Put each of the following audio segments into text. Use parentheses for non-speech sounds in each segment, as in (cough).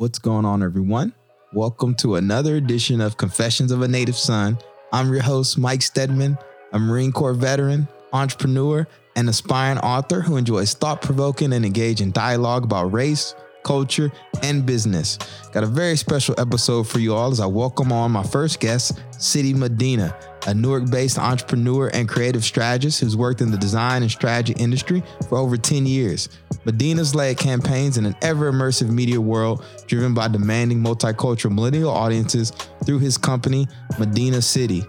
What's going on, everyone? Welcome to another edition of Confessions of a Native Son. I'm your host, Mike Stedman, a Marine Corps veteran, entrepreneur, and aspiring author who enjoys thought provoking and engaging dialogue about race, culture, and business. Got a very special episode for you all as I welcome on my first guest, Sidi Medina, a Newark based entrepreneur and creative strategist who's worked in the design and strategy industry for over 10 years. Medina's led campaigns in an ever immersive media world driven by demanding multicultural millennial audiences through his company, Medina City.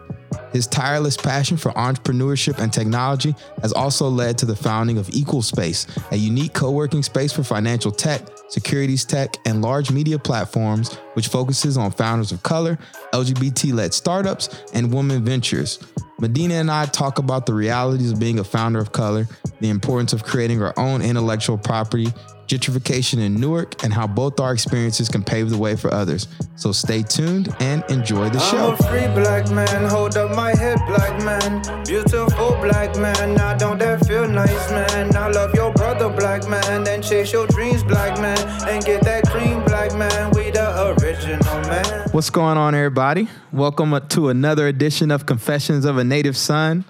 His tireless passion for entrepreneurship and technology has also led to the founding of Equal Space, a unique co working space for financial tech, securities tech, and large media platforms, which focuses on founders of color, LGBT led startups, and women ventures. Medina and I talk about the realities of being a founder of color, the importance of creating our own intellectual property, gentrification in Newark, and how both our experiences can pave the way for others. So stay tuned and enjoy the show. I'm a free black man, hold up my head, black man. Beautiful black man, now don't that feel nice, man? I love your brother, black man, then chase your dreams, black man, and get that cream, black man. We the original man. What's going on, everybody? Welcome to another edition of Confessions of a Native Son.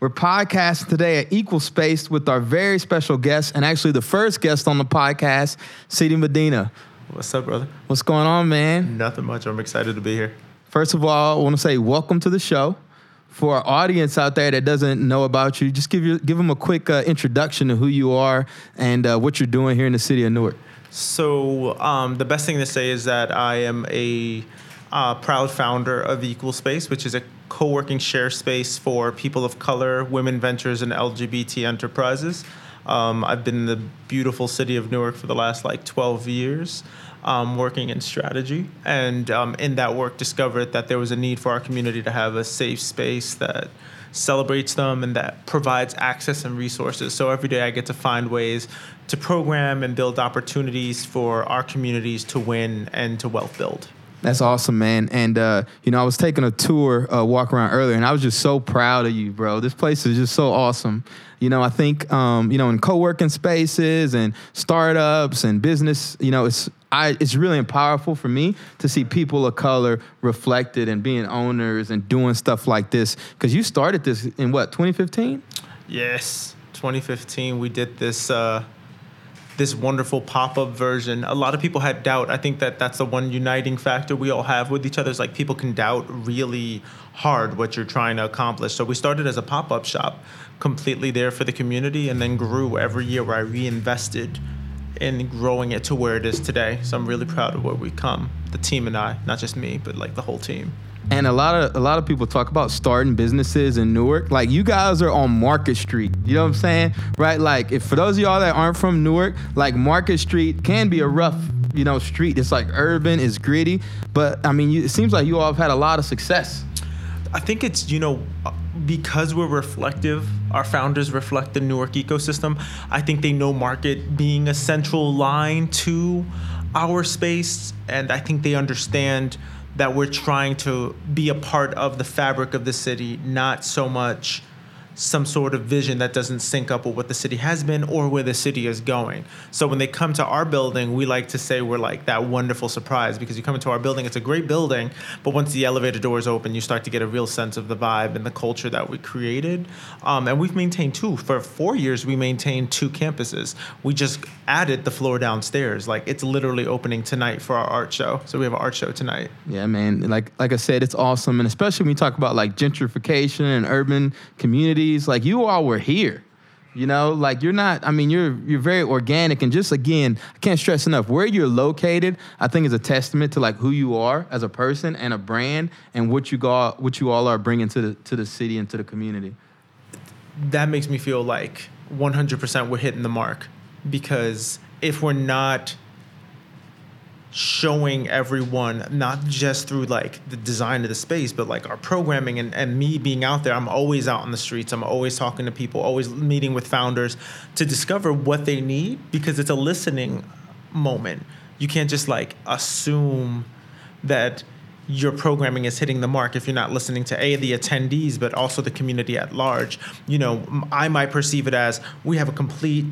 We're podcasting today at Equal Space with our very special guest, and actually the first guest on the podcast, Sidi Medina. What's up, brother? What's going on, man? Nothing much. I'm excited to be here. First of all, I want to say welcome to the show. For our audience out there that doesn't know about you, just give you give them a quick uh, introduction to who you are and uh, what you're doing here in the city of Newark. So, um, the best thing to say is that I am a uh, proud founder of Equal Space, which is a co-working share space for people of color, women ventures, and LGBT enterprises. Um, I've been in the beautiful city of Newark for the last like 12 years, um, working in strategy, and um, in that work discovered that there was a need for our community to have a safe space that celebrates them and that provides access and resources. So every day I get to find ways to program and build opportunities for our communities to win and to wealth build. That's awesome, man. And uh, you know, I was taking a tour, uh, walk around earlier, and I was just so proud of you, bro. This place is just so awesome. You know, I think um, you know in co-working spaces and startups and business, you know, it's I it's really powerful for me to see people of color reflected and being owners and doing stuff like this. Because you started this in what 2015? Yes, 2015. We did this. Uh, this wonderful pop-up version. A lot of people had doubt. I think that that's the one uniting factor we all have with each other. Is like people can doubt really hard what you're trying to accomplish. So we started as a pop-up shop, completely there for the community, and then grew every year where I reinvested in growing it to where it is today. So I'm really proud of where we come, the team and I, not just me, but like the whole team. And a lot of a lot of people talk about starting businesses in Newark. Like you guys are on Market Street. You know what I'm saying? Right? Like if for those of y'all that aren't from Newark, like Market Street can be a rough, you know, street. It's like urban, it's gritty, but I mean, you, it seems like you all have had a lot of success. I think it's, you know, because we're reflective, our founders reflect the Newark ecosystem. I think they know market being a central line to our space, and I think they understand that we're trying to be a part of the fabric of the city, not so much some sort of vision that doesn't sync up with what the city has been or where the city is going. So when they come to our building, we like to say we're like that wonderful surprise because you come into our building, it's a great building, but once the elevator doors open, you start to get a real sense of the vibe and the culture that we created. Um, and we've maintained two. For four years, we maintained two campuses. We just added the floor downstairs. Like it's literally opening tonight for our art show. So we have an art show tonight. Yeah, man. Like like I said, it's awesome, and especially when you talk about like gentrification and urban like you all were here. You know, like you're not. I mean, you're you're very organic, and just again, I can't stress enough where you're located. I think is a testament to like who you are as a person and a brand, and what you got, what you all are bringing to the to the city and to the community. That makes me feel like 100% we're hitting the mark, because if we're not showing everyone not just through like the design of the space but like our programming and, and me being out there i'm always out on the streets. I'm always talking to people always meeting with founders to discover what they need because it's a listening moment. You can't just like assume that your programming is hitting the mark if you're not listening to a the attendees but also the community at large. You know i might perceive it as we have a complete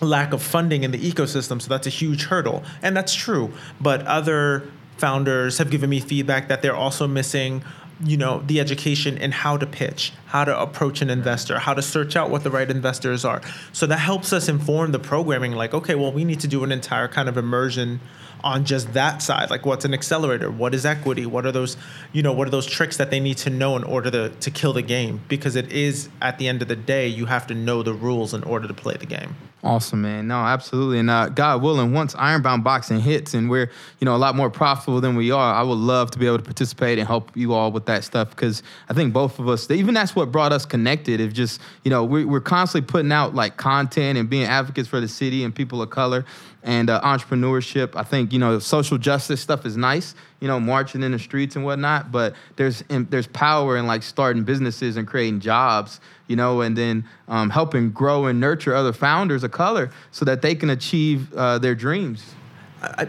lack of funding in the ecosystem. So that's a huge hurdle. And that's true. But other founders have given me feedback that they're also missing you know the education in how to pitch how to approach an investor how to search out what the right investors are so that helps us inform the programming like okay well we need to do an entire kind of immersion on just that side like what's an accelerator what is equity what are those you know what are those tricks that they need to know in order to to kill the game because it is at the end of the day you have to know the rules in order to play the game Awesome, man. No, absolutely. And uh, God willing, once Ironbound Boxing hits and we're, you know, a lot more profitable than we are, I would love to be able to participate and help you all with that stuff because I think both of us, even that's what brought us connected. If just, you know, we, we're constantly putting out like content and being advocates for the city and people of color and uh, entrepreneurship. I think you know social justice stuff is nice, you know, marching in the streets and whatnot. But there's in, there's power in like starting businesses and creating jobs, you know, and then um, helping grow and nurture other founders of color so that they can achieve uh, their dreams. I,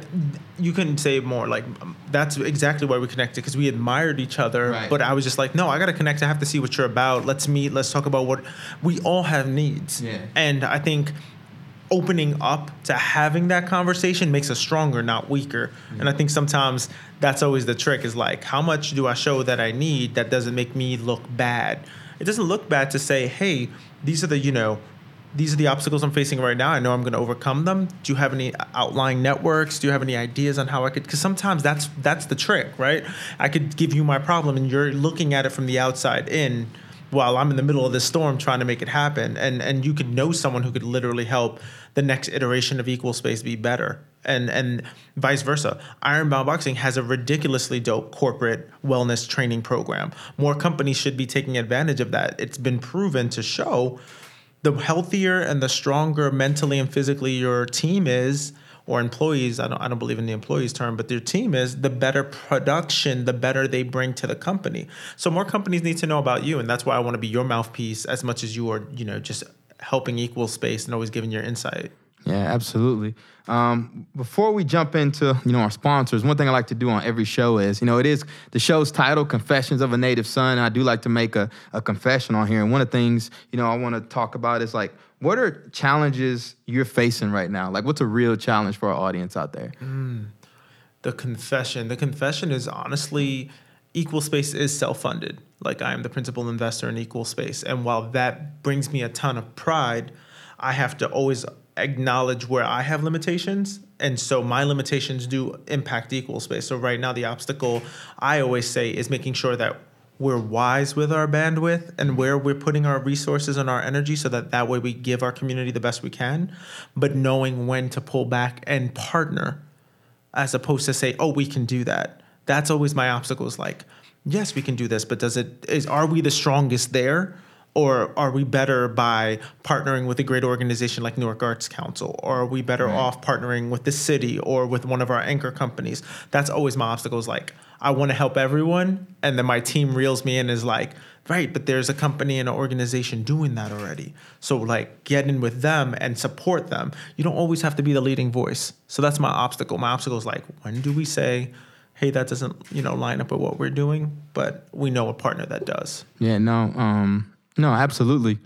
you couldn't say more. Like um, that's exactly why we connected because we admired each other. Right. But I was just like, no, I gotta connect. I have to see what you're about. Let's meet. Let's talk about what we all have needs. Yeah. And I think opening up to having that conversation makes us stronger, not weaker. Mm-hmm. And I think sometimes that's always the trick is like, how much do I show that I need that doesn't make me look bad? It doesn't look bad to say, hey, these are the, you know, these are the obstacles I'm facing right now. I know I'm going to overcome them. Do you have any outlying networks? Do you have any ideas on how I could? Because sometimes that's that's the trick, right? I could give you my problem, and you're looking at it from the outside in while I'm in the middle of this storm trying to make it happen. And and you could know someone who could literally help the next iteration of Equal Space be better. And and vice versa. Ironbound Boxing has a ridiculously dope corporate wellness training program. More companies should be taking advantage of that. It's been proven to show the healthier and the stronger mentally and physically your team is, or employees, I don't, I don't believe in the employees term, but their team is, the better production, the better they bring to the company. So more companies need to know about you, and that's why I want to be your mouthpiece as much as you are, you know, just helping equal space and always giving your insight. Yeah, absolutely. Um, before we jump into you know our sponsors, one thing I like to do on every show is you know it is the show's title, "Confessions of a Native Son." I do like to make a, a confession on here, and one of the things you know I want to talk about is like what are challenges you're facing right now? Like, what's a real challenge for our audience out there? Mm, the confession. The confession is honestly, Equal Space is self-funded. Like I am the principal investor in Equal Space, and while that brings me a ton of pride, I have to always acknowledge where I have limitations. And so my limitations do impact equal space. So right now the obstacle I always say is making sure that we're wise with our bandwidth and where we're putting our resources and our energy so that that way we give our community the best we can, but knowing when to pull back and partner as opposed to say, "Oh, we can do that." That's always my obstacle is like, "Yes, we can do this, but does it is are we the strongest there?" or are we better by partnering with a great organization like Newark Arts Council? Or are we better right. off partnering with the city or with one of our anchor companies? That's always my obstacles. Like, I want to help everyone. And then my team reels me in is like, right, but there's a company and an organization doing that already. So, like, get in with them and support them. You don't always have to be the leading voice. So, that's my obstacle. My obstacle is like, when do we say, hey, that doesn't, you know, line up with what we're doing, but we know a partner that does. Yeah, no, um, no, absolutely.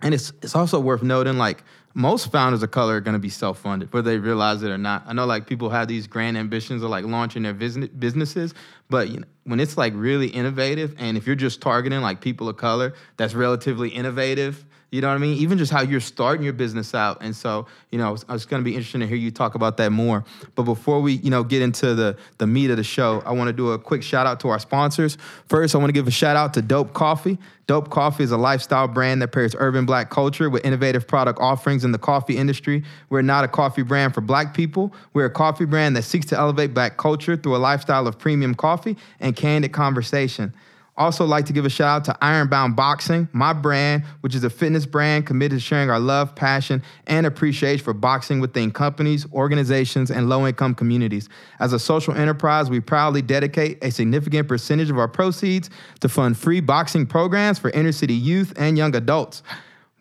And it's it's also worth noting like most founders of color are going to be self-funded, whether they realize it or not. I know like people have these grand ambitions of like launching their business businesses, but you know, when it's like really innovative, and if you're just targeting like people of color, that's relatively innovative you know what I mean? Even just how you're starting your business out. And so, you know, it's going to be interesting to hear you talk about that more. But before we, you know, get into the the meat of the show, I want to do a quick shout out to our sponsors. First, I want to give a shout out to Dope Coffee. Dope Coffee is a lifestyle brand that pairs urban black culture with innovative product offerings in the coffee industry. We're not a coffee brand for black people. We're a coffee brand that seeks to elevate black culture through a lifestyle of premium coffee and candid conversation. Also, like to give a shout out to Ironbound Boxing, my brand, which is a fitness brand committed to sharing our love, passion, and appreciation for boxing within companies, organizations, and low income communities. As a social enterprise, we proudly dedicate a significant percentage of our proceeds to fund free boxing programs for inner city youth and young adults.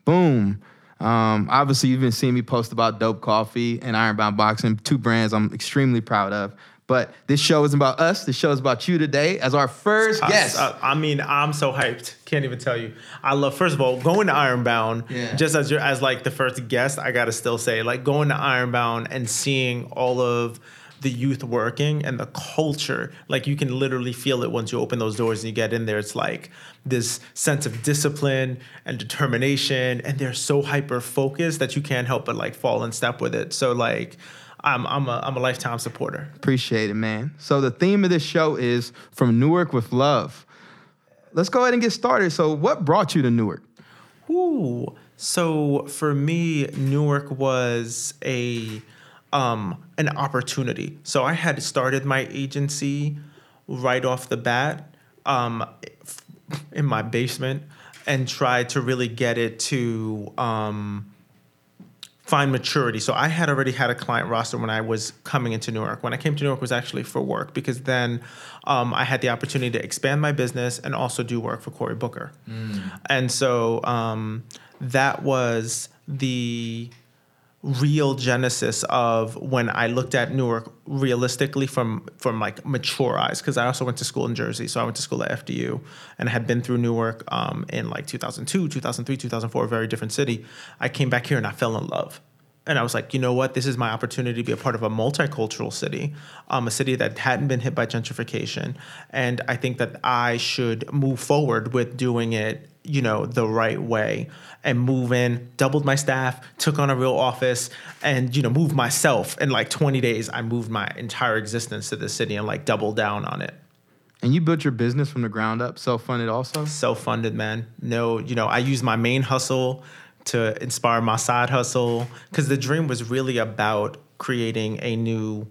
Boom. Um, obviously, you've been seeing me post about Dope Coffee and Ironbound Boxing, two brands I'm extremely proud of. But this show isn't about us. This show is about you today as our first I- guest. I, I mean, I'm so hyped. Can't even tell you. I love. First of all, going to Ironbound. Yeah. Just as your as like the first guest, I gotta still say, like going to Ironbound and seeing all of the youth working and the culture. Like you can literally feel it once you open those doors and you get in there. It's like this sense of discipline and determination, and they're so hyper focused that you can't help but like fall in step with it. So like. I'm, I'm a I'm a lifetime supporter. Appreciate it, man. So the theme of this show is from Newark with love. Let's go ahead and get started. So, what brought you to Newark? Ooh. So for me, Newark was a um, an opportunity. So I had started my agency right off the bat um, in my basement and tried to really get it to um, find maturity. So I had already had a client roster when I was coming into Newark. When I came to Newark was actually for work because then um, I had the opportunity to expand my business and also do work for Cory Booker. And so um, that was the real genesis of when I looked at Newark realistically from from like mature eyes because I also went to school in Jersey. So I went to school at FDU and had been through Newark um, in like 2002 2003 2004 a very different city. I came back here and I fell in love. And I was like, you know what? This is my opportunity to be a part of a multicultural city, um, a city that hadn't been hit by gentrification, and I think that I should move forward with doing it, you know, the right way, and move in, doubled my staff, took on a real office, and you know, moved myself. In like 20 days, I moved my entire existence to the city and like doubled down on it. And you built your business from the ground up, self funded also? self-funded man no you know i use my main hustle to inspire my side hustle because the dream was really about creating a new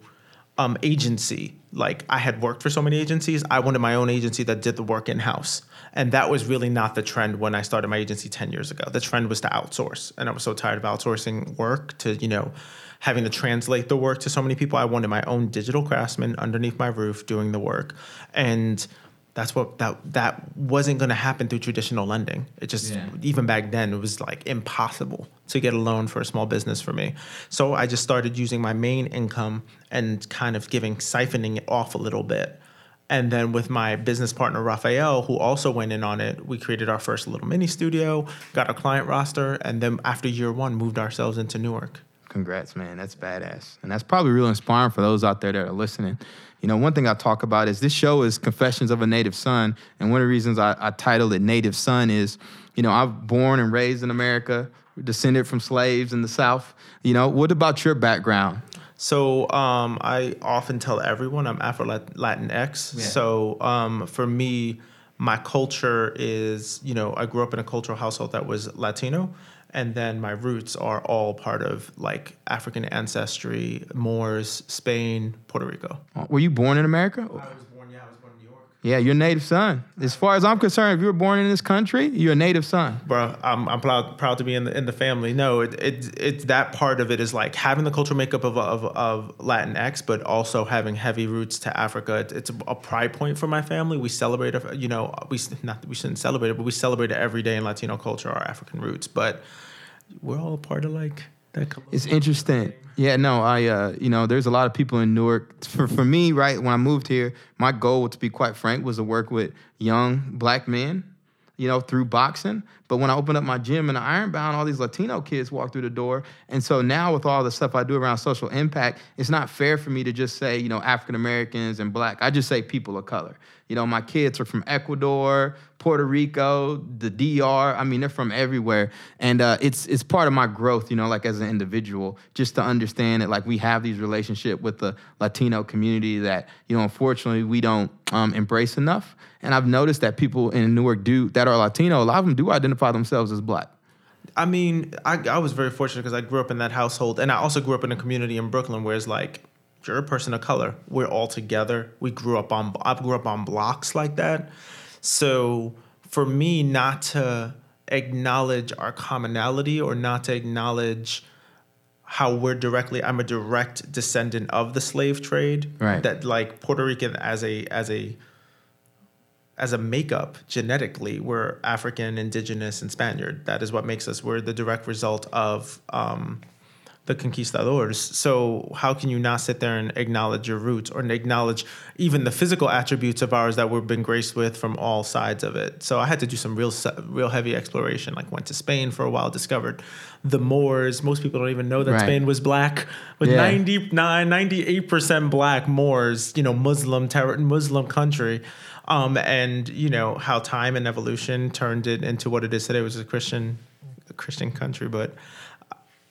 um, agency like i had worked for so many agencies i wanted my own agency that did the work in-house and that was really not the trend when i started my agency 10 years ago the trend was to outsource and i was so tired of outsourcing work to you know having to translate the work to so many people i wanted my own digital craftsman underneath my roof doing the work and that's what that that wasn't going to happen through traditional lending. It just Yeah. even back then it was like impossible to get a loan for a small business for me. So I just started using my main income and kind of giving siphoning it off a little bit. And then with my business partner Raphael, who also went in on it, we created our first little mini studio, got a client roster, and then after year one, moved ourselves into Newark. Congrats, man. That's badass. And that's probably real inspiring for those out there that are listening. You know, one thing I talk about is this show is Confessions of a Native Son. And one of the reasons I, I titled it Native Son is, you know, I'm born and raised in America, descended from slaves in the South. You know, what about your background? So um, I often tell everyone I'm Afro Latinx. Yeah. So um, for me, my culture is, you know, I grew up in a cultural household that was Latino. And then my roots are all part of like African ancestry, Moors, Spain, Puerto Rico. Were you born in America? Yeah, you're a native son. As far as I'm concerned, if you were born in this country, you're a native son. Bro, I'm, I'm proud proud to be in the in the family. No, it, it it's that part of it is like having the cultural makeup of of, of Latinx, but also having heavy roots to Africa. It, it's a pride point for my family. We celebrate, you know, we not we shouldn't celebrate it, but we celebrate it every day in Latino culture, our African roots. But we're all part of like. It's interesting. Yeah, no, I, uh, you know, there's a lot of people in Newark. For, for me, right, when I moved here, my goal, to be quite frank, was to work with young black men, you know, through boxing. But when I opened up my gym in Ironbound, all these Latino kids walked through the door. And so now, with all the stuff I do around social impact, it's not fair for me to just say, you know, African Americans and black. I just say people of color. You know, my kids are from Ecuador, Puerto Rico, the DR. I mean, they're from everywhere, and uh, it's it's part of my growth. You know, like as an individual, just to understand that like we have these relationship with the Latino community that you know, unfortunately, we don't um, embrace enough. And I've noticed that people in Newark do that are Latino. A lot of them do identify themselves as black. I mean, I, I was very fortunate because I grew up in that household, and I also grew up in a community in Brooklyn where it's like you're a person of color. We're all together. We grew up on I grew up on blocks like that. So for me, not to acknowledge our commonality or not to acknowledge how we're directly I'm a direct descendant of the slave trade. Right. That like Puerto Rican as a as a as a makeup genetically, we're African, indigenous, and Spaniard. That is what makes us. We're the direct result of um, the conquistadors. So how can you not sit there and acknowledge your roots or acknowledge even the physical attributes of ours that we've been graced with from all sides of it? So I had to do some real real heavy exploration. Like went to Spain for a while, discovered the Moors. Most people don't even know that Right. Spain was black with Yeah. 99 98% black Moors, you know, Muslim terror Muslim country. Um, and you know how time and evolution turned it into what it is today, which is a Christian a Christian country, but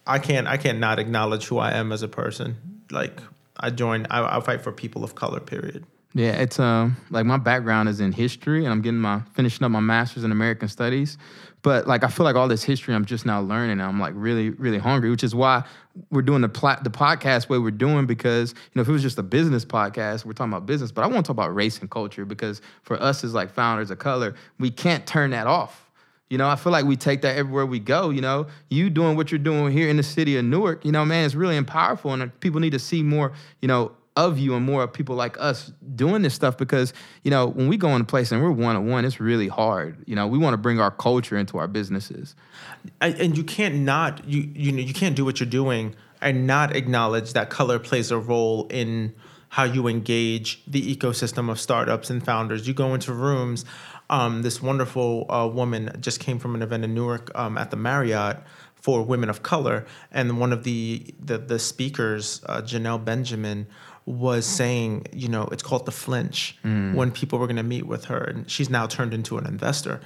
I can't I can't not acknowledge who I am as a person. Like I join I, I fight for people of color. Period. Yeah, it's um like my background is in history, and I'm getting my finishing up my master's in American Studies. But like I feel like all this history I'm just now learning. And I'm like really really hungry, which is why we're doing the plat the podcast way we're doing because you know if it was just a business podcast, we're talking about business. But I want to talk about race and culture because for us as like founders of color, we can't turn that off. You know, I feel like we take that everywhere we go. You know, you doing what you're doing here in the city of Newark, you know, man, it's really powerful. And people need to see more, you know, of you and more of people like us doing this stuff because, you know, when we go in a place and we're one on one, it's really hard. You know, we want to bring our culture into our businesses. And you can't not you you know you can't do what you're doing and not acknowledge that color plays a role in how you engage the ecosystem of startups and founders. You go into rooms. Um, this wonderful uh, woman just came from an event in Newark um, at the Marriott for women of color, and one of the the, the speakers, uh, Janelle Benjamin, was saying, you know, it's called the flinch when people were going to meet with her, and she's now turned into an investor,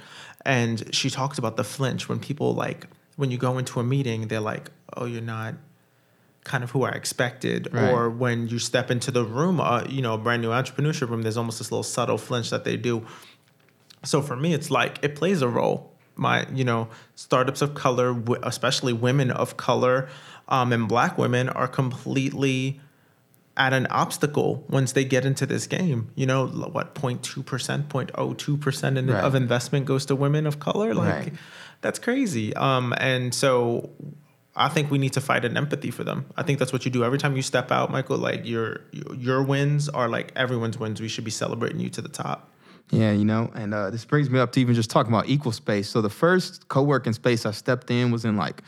and she talks about the flinch when people like when you go into a meeting, they're like, oh, you're not kind of who I expected, Right. or when you step into the room, uh, you know, a brand new entrepreneurship room, there's almost this little subtle flinch that they do. So for me, it's like it plays a role. My, you know, startups of color, especially women of color, um, and black women, are completely at an obstacle once they get into this game. You know, what 0.2 percent, 0.02 percent in- Right. of investment goes to women of color. Like Right. that's crazy. Um, and so I think we need to fight an empathy for them. I think that's what you do every time you step out, Michael. Like your your wins are like everyone's wins. We should be celebrating you to the top. Yeah, you know, and uh, this brings me up to even just talking about equal space. So the first co-working space I stepped in was in like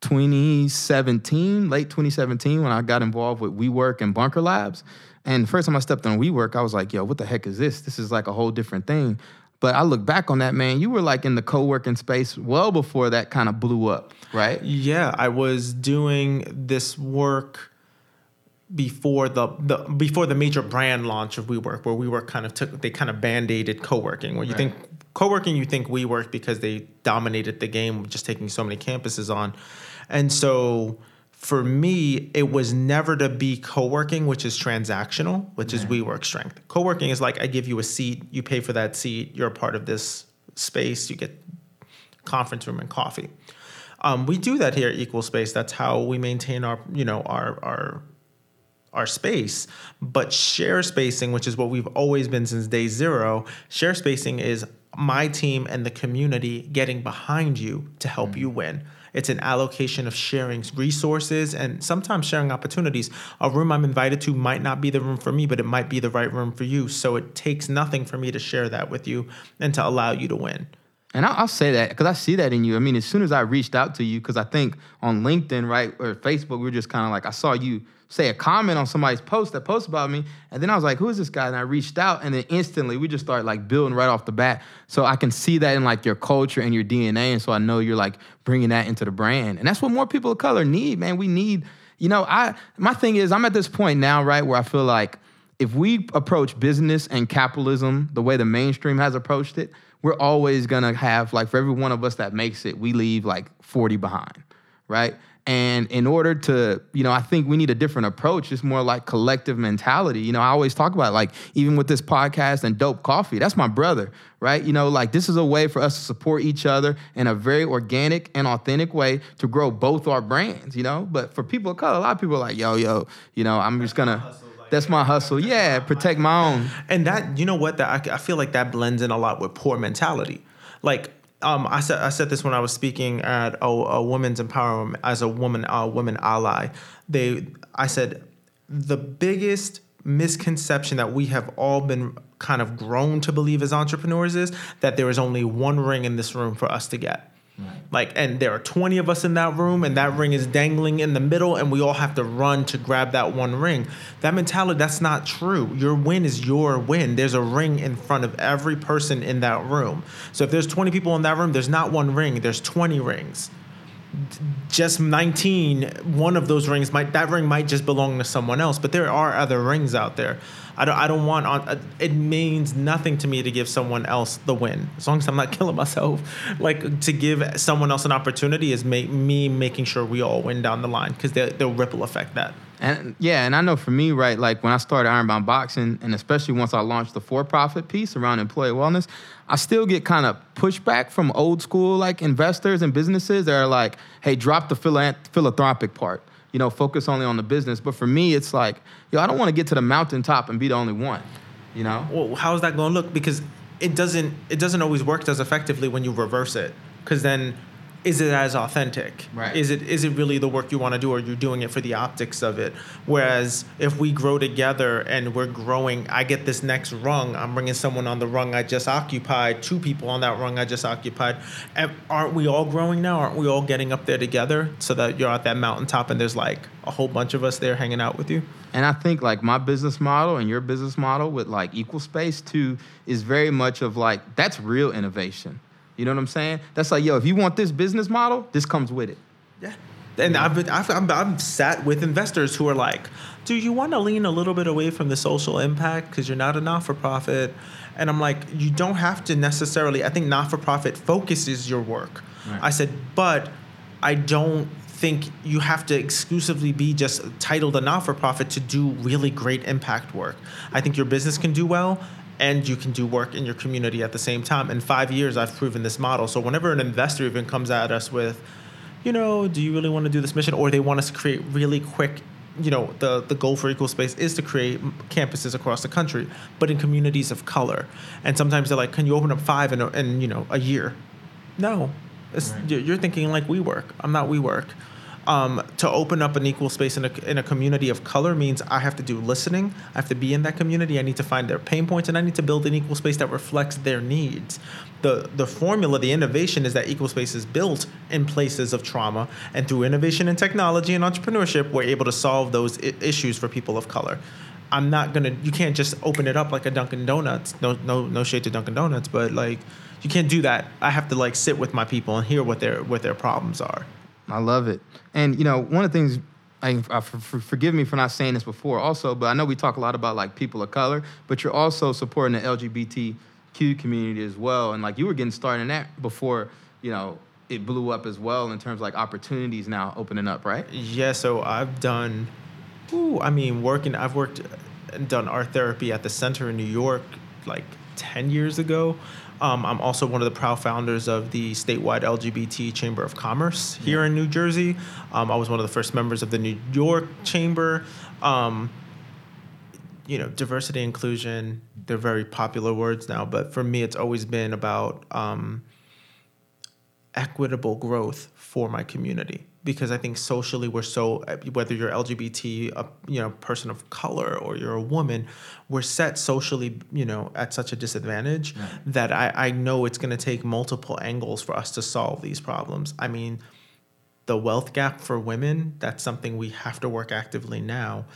2017, late 2017, when I got involved with WeWork and Bunker Labs. And the first time I stepped on WeWork, I was like, yo, what the heck is this? This is like a whole different thing. But I look back on that, man, you were like in the co-working space well before that kind of blew up, right? Yeah, I was doing this work before the, the before the major brand launch of WeWork, where WeWork kind of took they kind of band-aided co-working. Where you Right. think co-working, you think WeWork because they dominated the game, just taking so many campuses on, and so for me, it was never to be co-working, which is transactional, which is WeWork strength. Co-working is like I give you a seat, you pay for that seat, you're a part of this space, you get conference room and coffee. Um, we do that here at Equal Space. That's how we maintain our, you know, our our our space. But share spacing, which is what we've always been since day zero, share spacing is my team and the community getting behind you to help mm. you win. It's an allocation of sharing resources and sometimes sharing opportunities. A room I'm invited to might not be the room for me, but it might be the right room for you. So it takes nothing for me to share that with you and to allow you to win. And I'll, I'll say that because I see that in you. I mean, as soon as I reached out to you, because I think on LinkedIn, right, or Facebook, we were just kind of like, I saw you say a comment on somebody's post that post about me. And then I was like, who is this guy? And I reached out, and then instantly we just started like building right off the bat. So I can see that in like your culture and your DNA. And so I know you're like bringing that into the brand. And that's what more people of color need, man. We need, you know, I, my thing is, I'm at this point now, right, where I feel like, if we approach business and capitalism the way the mainstream has approached it, we're always gonna have like for every one of us that makes it, we leave like 40 behind, right? And in order to, you know, I think we need a different approach. It's more like collective mentality. You know, I always talk about like even with this podcast and dope coffee, that's my brother, right? You know, like this is a way for us to support each other in a very organic and authentic way to grow both our brands, you know? But for people of color, a lot of people are like, yo, yo, you know, I'm just gonna that's my hustle. Yeah, protect my own. and that you know what that I, I feel like that blends in a lot with poor mentality like um, I said I said this when I was speaking at a, a women's empowerment as a woman a woman ally. They I said the biggest misconception that we have all been kind of grown to believe as entrepreneurs is that there is only one ring in this room for us to get. Like, and there are 20 of us in that room, and that ring is dangling in the middle, and we all have to run to grab that one ring. That mentality, that's not true. Your win is your win. There's a ring in front of every person in that room. So if there's 20 people in that room, there's not one ring, there's 20 rings. Just 19, one of those rings might, that ring might just belong to someone else, but there are other rings out there. I don't, I don't want on. Uh, it means nothing to me to give someone else the win, as long as I'm not (laughs) killing myself. Like to give someone else an opportunity is make me making sure we all win down the line because they'll ripple effect that. And yeah, and I know for me, right, like when I started Ironbound Boxing, and especially once I launched the for-profit piece around employee wellness, I still get kind of pushback from old school like investors and businesses that are like, "Hey, drop the philanthropic part." You know, focus only on the business. But for me, it's like, yo, I don't want to get to the mountaintop and be the only one. You know? Well, how's that going to look? Because it doesn't it doesn't always work as effectively when you reverse it. Because then is it as authentic? Right. Is it is it really the work you want to do, or you're doing it for the optics of it? Whereas if we grow together and we're growing, I get this next rung. I'm bringing someone on the rung I just occupied, two people on that rung I just occupied. And aren't we all growing now? Aren't we all getting up there together so that you're at that mountaintop and there's like a whole bunch of us there hanging out with you? And I think like my business model and your business model with like equal space too is very much of like that's real innovation you know what I'm saying? That's like, yo, if you want this business model, this comes with it. Yeah. And I've been, I've, I'm, I'm sat with investors who are like, do you want to lean a little bit away from the social impact because you're not a not for profit? And I'm like, you don't have to necessarily. I think not for profit focuses your work. Right. I said, but I don't think you have to exclusively be just titled a not for profit to do really great impact work. I think your business can do well, and you can do work in your community at the same time. In five years, I've proven this model. So whenever an investor even comes at us with, you know, do you really want to do this mission, or they want us to create really quick you know the the goal for equal space is to create campuses across the country but in communities of color and sometimes they're like can you open up five in, a, in you know a year no right. you're thinking like WeWork i'm not WeWork um, to open up an equal space in a, in a community of color means I have to do listening. I have to be in that community. I need to find their pain points, and I need to build an equal space that reflects their needs. The, the formula, the innovation is that equal space is built in places of trauma, and through innovation and technology and entrepreneurship, we're able to solve those I- issues for people of color. I'm not gonna. You can't just open it up like a Dunkin' Donuts. No, no, no shade to Dunkin' Donuts, but like, you can't do that. I have to like sit with my people and hear what their what their problems are. I love it. And you know, one of the things I, I for, for, forgive me for not saying this before, also, but I know we talk a lot about like people of color, but you're also supporting the LGBTQ community as well, and like you were getting started in that before, you know, it blew up as well in terms of like opportunities now opening up, right? Yeah. So I've done, ooh, I mean, working. I've worked and done art therapy at the center in New York like ten years ago. Um, I'm also one of the proud founders of the statewide LGBT Chamber of Commerce here yeah. in New Jersey. Um, I was one of the first members of the New York Chamber. Um, you know, diversity, inclusion, they're very popular words now, but for me, it's always been about um, equitable growth for my community because I think socially we're so uh, whether you're LGBT, a uh, you know person of color, or you're a woman, we're set socially you know at such a disadvantage right. that I, I know it's going to take multiple angles for us to solve these problems. I mean, the wealth gap for women that's something we have to work actively now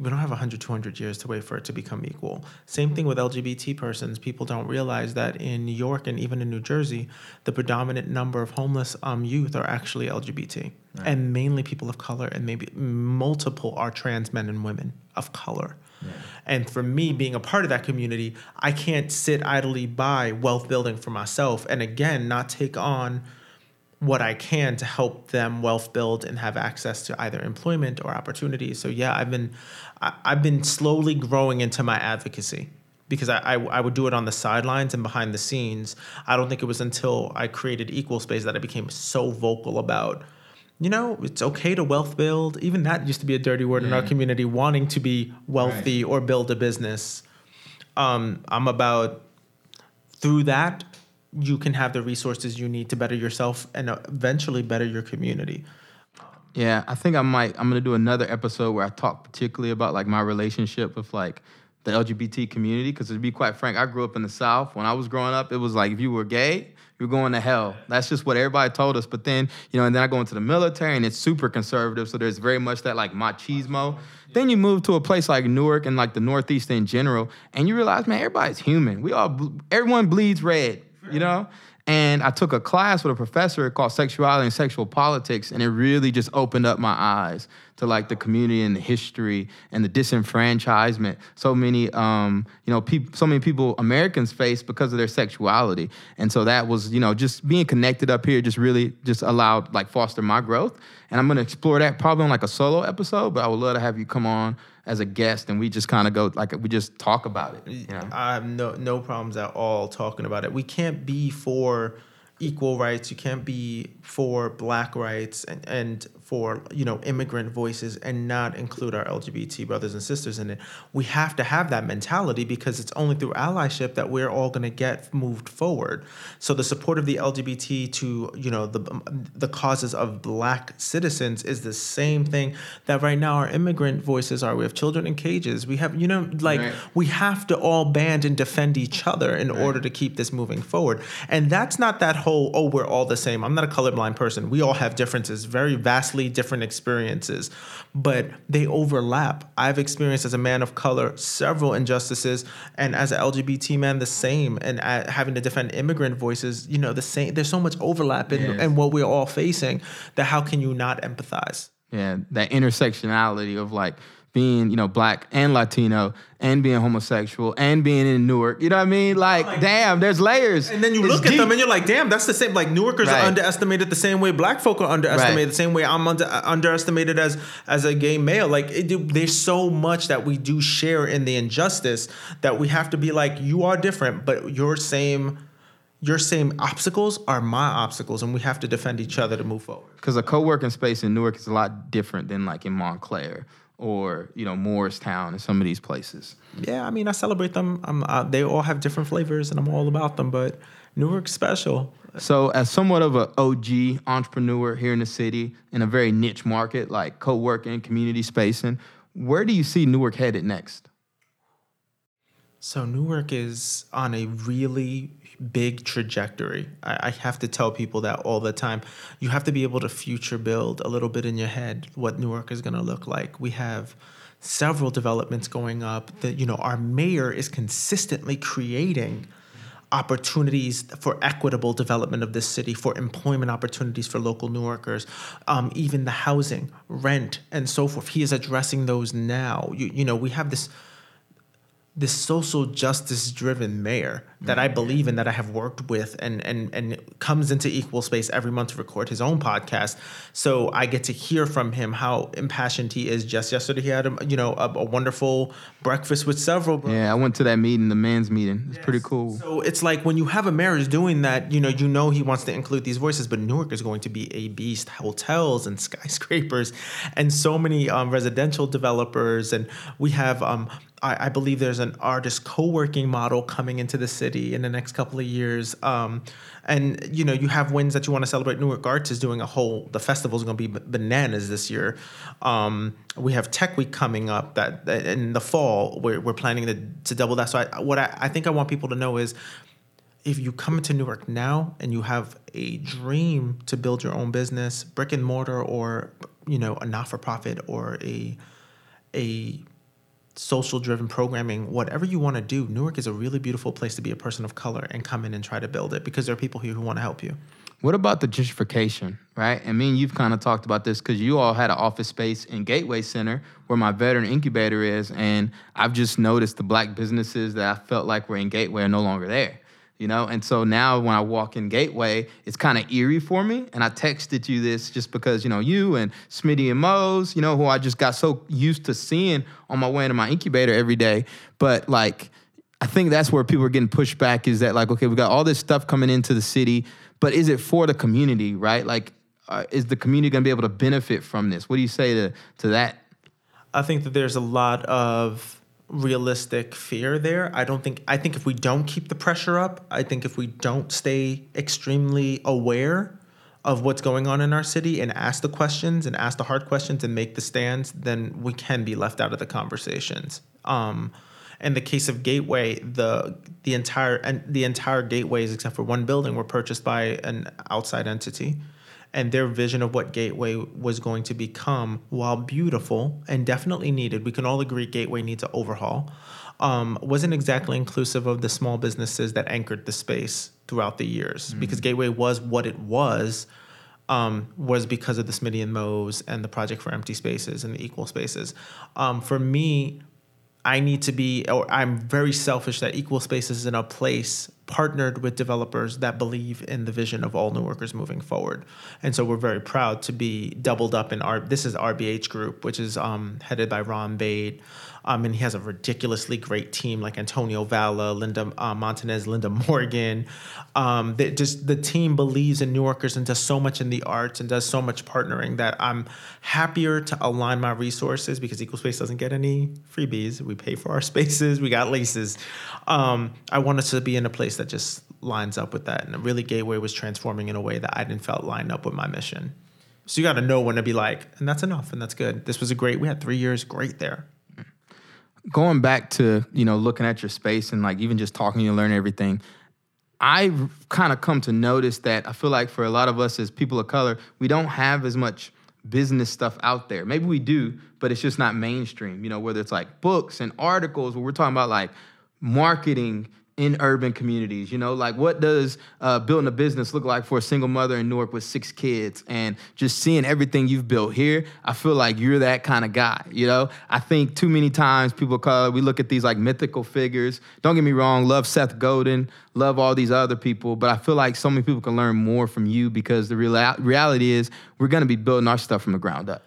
we don't have 100 200 years to wait for it to become equal same thing with lgbt persons people don't realize that in new york and even in new jersey the predominant number of homeless um, youth are actually lgbt right. and mainly people of color and maybe multiple are trans men and women of color yeah. And for me, being a part of that community, I can't sit idly by wealth building for myself and again, not take on what I can to help them wealth build and have access to either employment or opportunities. So yeah, I've been I, have been slowly growing into my advocacy because I, I, I would do it on the sidelines and behind the scenes. I don't think it was until I created Equal Space that I became so vocal about. You know, it's okay to wealth build. Even that used to be a dirty word yeah. in our community, wanting to be wealthy right. or build a business. Um, I'm about through that you can have the resources you need to better yourself and eventually better your community. Yeah, I think I might. I'm gonna do another episode where I talk particularly about like my relationship with like the LGBT community. Because to be quite frank, I grew up in the South. When I was growing up, it was like if you were gay, you're going to hell. That's just what everybody told us. But then, you know, and then I go into the military and it's super conservative. So there's very much that like machismo. Then you move to a place like Newark and like the Northeast in general, and you realize, man, everybody's human. We all, everyone bleeds red, you know? And I took a class with a professor called Sexuality and Sexual Politics, and it really just opened up my eyes to like the community and the history and the disenfranchisement so many um, you know people so many people Americans face because of their sexuality. And so that was, you know, just being connected up here just really just allowed like foster my growth. And I'm gonna explore that probably on like a solo episode, but I would love to have you come on as a guest and we just kind of go like we just talk about it. You know? I have no no problems at all talking about it. We can't be for equal rights. You can't be for black rights and, and for you know immigrant voices and not include our LGBT brothers and sisters in it. We have to have that mentality because it's only through allyship that we're all going to get moved forward. So the support of the LGBT to you know the um, the causes of black citizens is the same thing that right now our immigrant voices are. We have children in cages. We have you know like right. we have to all band and defend each other in right. order to keep this moving forward. And that's not that whole oh we're all the same. I'm not a colorblind person. We all have differences, very vast vastly different experiences, but they overlap. I've experienced as a man of color several injustices, and as an LGBT man, the same. And having to defend immigrant voices, you know, the same. There's so much overlap in, yes. in what we're all facing that how can you not empathize? Yeah, that intersectionality of like being, you know, black and Latino and being homosexual and being in Newark. You know what I mean? Like, damn, there's layers. And then you it's look deep. at them and you're like, damn, that's the same. Like Newarkers right. are underestimated the same way black folk are underestimated right. the same way I'm under, uh, underestimated as as a gay male. Like it, there's so much that we do share in the injustice that we have to be like, you are different, but your same your same obstacles are my obstacles, and we have to defend each other to move forward. Because a co-working space in Newark is a lot different than like in Montclair or you know Morristown and some of these places. Yeah, I mean I celebrate them. I'm, uh, they all have different flavors, and I'm all about them. But Newark's special. So, as somewhat of an OG entrepreneur here in the city, in a very niche market like co-working, community spacing, where do you see Newark headed next? So Newark is on a really big trajectory. I, I, have to tell people that all the time. You have to be able to future build a little bit in your head what Newark is going to look like. We have several developments going up that you know our mayor is consistently creating opportunities for equitable development of this city, for employment opportunities for local Newarkers, um, even the housing, rent, and so forth. He is addressing those now. You, you know, we have this this social justice driven mayor that I believe in that I have worked with and and and comes into equal space every month to record his own podcast. So I get to hear from him how impassioned he is. Just yesterday he had a you know a, a wonderful breakfast with several brothers. yeah I went to that meeting the men's meeting. It's yes. pretty cool. So it's like when you have a mayor who's doing that you know you know he wants to include these voices but Newark is going to be a beast. Hotels and (laughs) skyscrapers and so many um, residential developers. And we have um, I, I believe there's an artist co-working model coming into the city in the next couple of years. Um, and you know, you have wins that you want to celebrate. Newark Arts is doing a whole. The festival is going to be bananas this year. Um, we have Tech Week coming up that, that in the fall. We're, we're planning to, to double that. So I, what I, I think I want people to know is if you come into Newark now and you have a dream to build your own business, brick and mortar, or you know, a not for profit, or a a social driven programming, whatever you want to do, Newark is a really beautiful place to be a person of color and come in and try to build it because there are people here who want to help you. What about the gentrification, right? I mean, you've kind of talked about this because you all had an office space in Gateway Center where my veteran incubator is, and I've just noticed the black businesses that I felt like were in Gateway are no longer there you know? And so now when i walk in gateway it's kind of eerie for me. And i texted you this just because you know you and smitty and mose you know who i just got so used to seeing on my way into my incubator every day. But like i think that's where people are getting pushed back is that like okay we got all this stuff coming into the city but is it for the community right? Like uh, is the community going to be able to benefit from this? What do you say to to that? I think that there's a lot of realistic fear there. I don't think I think if we don't keep the pressure up, I think if we don't stay extremely aware of what's going on in our city and ask the questions and ask the hard questions and make the stands, then we can be left out of the conversations. Um, In the case of Gateway, the the entire and the entire gateways except for one building were purchased by an outside entity and their vision of what Gateway was going to become, while beautiful and definitely needed, we can all agree Gateway needs an overhaul, um, wasn't exactly inclusive of the small businesses that anchored the space throughout the years. Mm-hmm. Because Gateway was what it was, um, was because of the Smitty and Mo's and the Project for Empty Spaces and the Equal Spaces. Um, for me, I need to be, or I'm very selfish that Equal Spaces is in a place partnered with developers that believe in the vision of all Newarkers moving forward. And so we're very proud to be doubled up in our, this is RBH Group, which is um, headed by Ron Beit. Um, and he has a ridiculously great team like Antonio Valla, Linda uh, Montanez, Linda (laughs) Morgan. Um, that just the team believes in New Yorkers and does so much in the arts and does so much partnering that I'm happier to align my resources because Equal Space doesn't get any freebies. We pay for our (laughs) spaces, we got leases. Um, I want us to be in a place that just lines up with that. And really, Gateway was transforming in a way that I didn't felt lined up with my mission. So you got to know when to be like, and that's enough, and that's good. This was a great. We had three years, great there going back to you know looking at your space and like even just talking and learning everything i've kind of come to notice that i feel like for a lot of us as people of color we don't have as much business stuff out there. Maybe we do but it's just not mainstream you know whether it's like books and articles where we're talking about like marketing in urban communities. You know, like what does uh, building a business look like for a single mother in Newark with six kids? And just seeing everything you've built here, I feel like you're that kind of guy. You know, I think too many times people call we look at these like mythical figures. Don't get me wrong, love Seth Godin, love all these other people, but I feel like so many people can learn more from you because the real reality is we're gonna be building our stuff from the ground up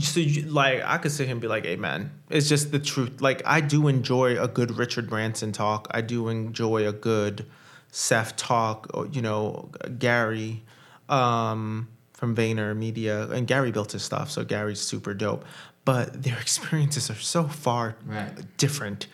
so you, like I could sit here and be like, "Hey, man, it's just the truth." Like I do enjoy a good Richard Branson talk. I do enjoy a good Seth talk. Or, you know, Gary um, from Vayner Media, and Gary built his stuff, so Gary's super dope. But their (laughs) experiences are so far right. different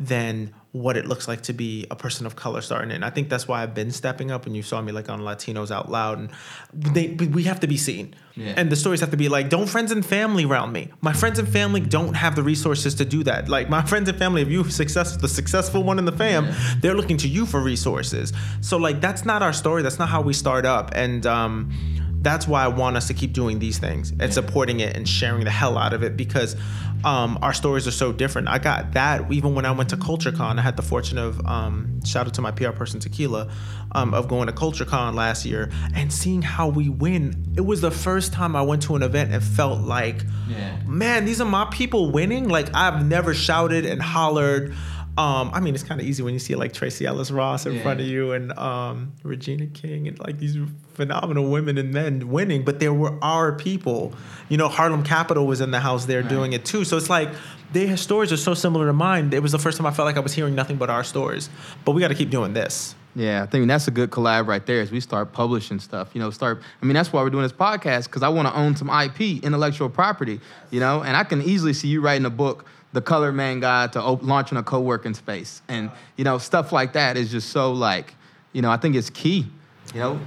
than what it looks like to be a person of color starting and I think that's why I've been stepping up and you saw me like on Latinos Out Loud and they we have to be seen. Yeah. And the stories have to be like, don't friends and family around me. My friends and family don't have the resources to do that. Like my (laughs) friends and family, if you success the successful one in the fam, yeah. they're looking to you for resources. So like that's not our story. That's not how we start up. And um that's why I want us to keep doing these things and yeah. supporting it and sharing the hell out of it because um, our stories are so different. I got that even when I went to CultureCon. I had the fortune of um, shout out to my PR person Tequila um, of going to CultureCon last year and seeing how we win. It was the first time I went to an event and felt like, yeah. man, these are my people winning. Like I've never shouted and hollered. Um, I mean, it's kind of easy when you see like Tracee Ellis Ross in yeah. front of you and um, Regina King and like these phenomenal women and men winning, but there were our people. You know, Harlem Capital was in the house there right. doing it too. So it's like their stories are so similar to mine. It was the first time I felt like I was hearing nothing but our stories. But we got to keep doing this. Yeah, I think that's a good collab right there as we start publishing stuff. You know, start, I mean, that's why we're doing this podcast because I want to own some IP, intellectual property, you know, and I can easily see you writing a book the color man guy to op- launching a co-working space. And you know stuff like that is just so like you know i think it's key you know?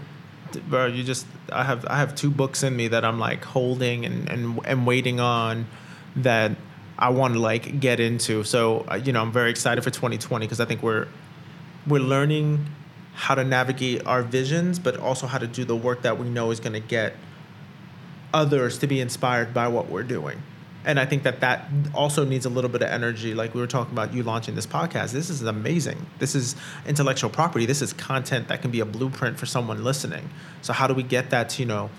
Bro you just i have i have two books in me that i'm like holding and and, and waiting on that i want to like get into. So uh, you know i'm very excited for 2020 because i think we're we're learning how to navigate our visions but also how to do the work that we know is going to get others to be inspired by what we're doing and I think that that also needs a little bit of energy. Like we were talking about you launching this podcast. This is amazing. This is intellectual property. This is content that can be a blueprint for someone listening. So how do we get that to, you know,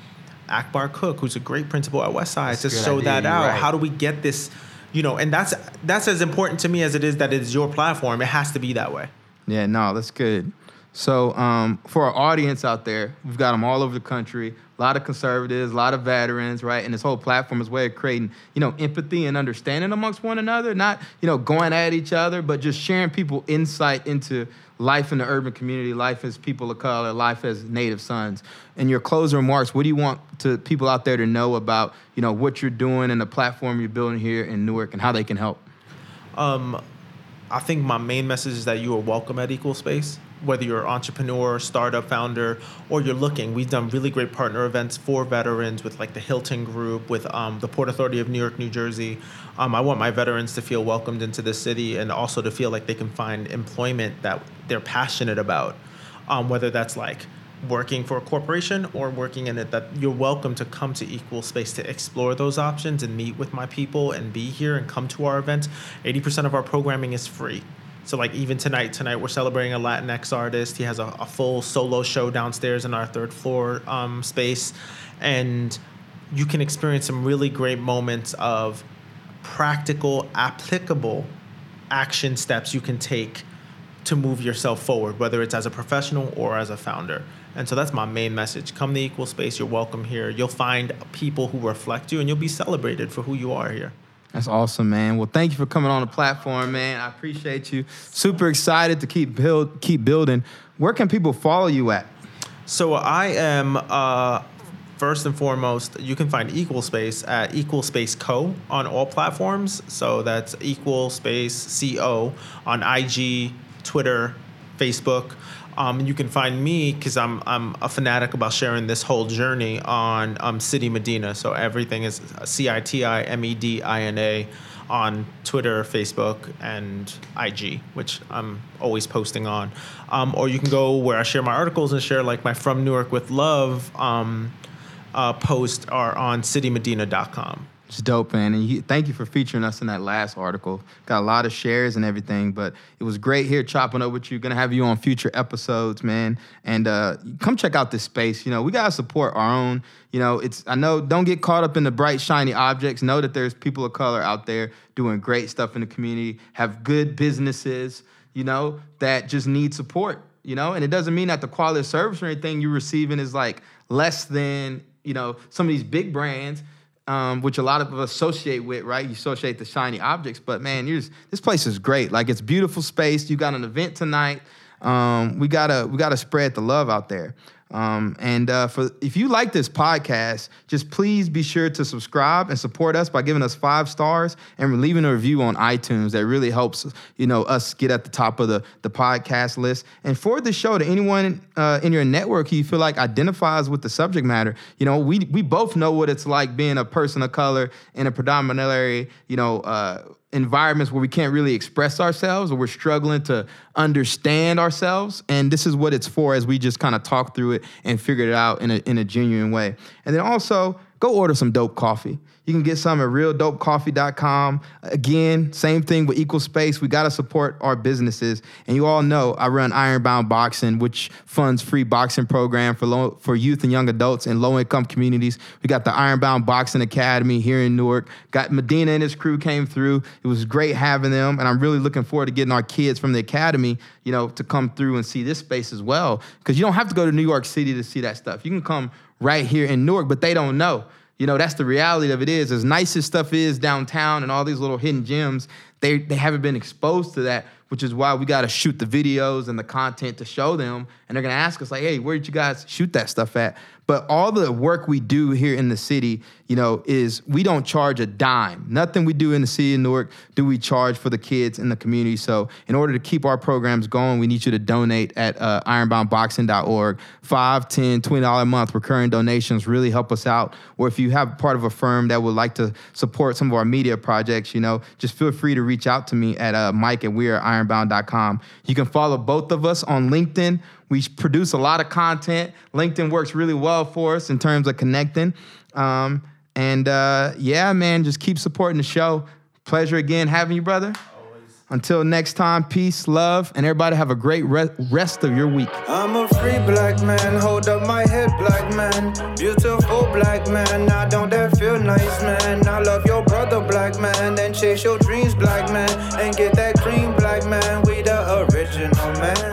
Akbar Cook, who's a great principal at Westside, to show idea, that out? Right. How do we get this, you know, and that's that's as important to me as it is that it's your platform. It has to be that way. Yeah, no, that's good. So um, for our audience out there, we've got them all over the country a lot of conservatives, a lot of veterans, right? And this whole platform is way of creating, you know, empathy and understanding amongst one another, not, you know, going at each other, but just sharing people insight into life in the urban community, life as people of color, life as native sons. In your closing remarks, what do you want to people out there to know about, you know, what you're doing and the platform you're building here in Newark and how they can help? Um, I think my main message is that you are welcome at Equal Space whether you're an entrepreneur, startup founder, or you're looking. We've done really great partner events for veterans with like the Hilton Group, with um, the Port Authority of New York, New Jersey. Um, I want my veterans to feel welcomed into the city and also to feel like they can find employment that they're passionate about, um, whether that's like working for a corporation or working in it that you're welcome to come to equal space to explore those options and meet with my people and be here and come to our events 80% of our programming is free so like even tonight tonight we're celebrating a latinx artist he has a, a full solo show downstairs in our third floor um, space and you can experience some really great moments of practical applicable action steps you can take to move yourself forward whether it's as a professional or as a founder and so that's my main message. Come to Equal Space. You're welcome here. You'll find people who reflect you and you'll be celebrated for who you are here. That's awesome, man. Well, thank you for coming on the platform, man. I appreciate you. Super excited to keep build keep building. Where can people follow you at? So I am uh, first and foremost, you can find Equal Space at Equal Space Co on all platforms. So that's Equal Space Co on IG, Twitter, Facebook. Um, you can find me because I'm I'm a fanatic about sharing this whole journey on um, Citi Medina. So everything is C I T I M E D I N A on Twitter, Facebook, and IG, which I'm always posting on. Um, or you can go where I share my articles and share like my From Newark with Love um, uh, post are on citimedina.com. It's dope, man. And thank you for featuring us in that last article. Got a lot of shares and everything, but it was great here chopping up with you. Gonna have you on future episodes, man. And uh, come check out this space. You know, we gotta support our own. You know, it's I know don't get caught up in the bright shiny objects. Know that there's people of color out there doing great stuff in the community, have good businesses. You know that just need support. You know, and it doesn't mean that the quality of service or anything you're receiving is like less than you know some of these big brands um, which a lot of us associate with, right? You associate the shiny objects, but man, just, this place is great. Like it's beautiful space. You got an event tonight. Um, we gotta we gotta spread the love out there. Um, and uh, for if you like this podcast, just please be sure to subscribe and support us by giving us five stars and leaving a review on iTunes. That really helps you know us get at the top of the the podcast list. And forward the show to anyone uh, in your network who you feel like identifies with the subject matter. You know, we we both know what it's like being a person of color in a predominantly you know. Uh, environments where we can't really express ourselves or we're struggling to understand ourselves. And this is what it's for as we just kind of talk through it and figure it out in a, in a genuine way. And then also, go order some dope coffee. You can get some at realdopecoffee.com. Again, same thing with Equal Space. We got to support our businesses. And you all know I run Ironbound Boxing, which funds free boxing program for low, for youth and young adults in low income communities. We got the Ironbound Boxing Academy here in Newark. Got Medina and his crew came through. It was great having them, and I'm really looking forward to getting our kids from the academy, you know, to come through and see this space as well. Because you don't have to go to New York City to see that stuff. You can come right here in Newark, but they don't know. You know, that's the reality of it is, as nice as stuff is downtown and all these little hidden gems, they, they haven't been exposed to that, which is why we got to shoot the videos and the content to show them. And they're to ask us, like, hey, where did you guys shoot that stuff at? But all the work we do here in the city, you know, is we don't charge a dime. Nothing we do in the city of Newark do we charge for the kids in the community. So in order to keep our programs going, we need you to donate at uh, ironboundboxing.org. Five, ten, twenty dollar a month recurring donations really help us out. Or if you have part of a firm that would like to support some of our media projects, you know, just feel free to reach out to me at uh, Mike at we're ironbound.com. You can follow both of us on LinkedIn. We produce a lot of content. LinkedIn works really well for us in terms of connecting. Um, and uh, yeah, man, just keep supporting the show. Pleasure again having you, brother. Always. Until next time, peace, love, and everybody have a great re- rest of your week. I'm a free black man, hold up my head, black man. Beautiful black man, I don't that feel nice, man. I love your brother, black man, and chase your dreams, black man, and get that cream, black man. We the original man.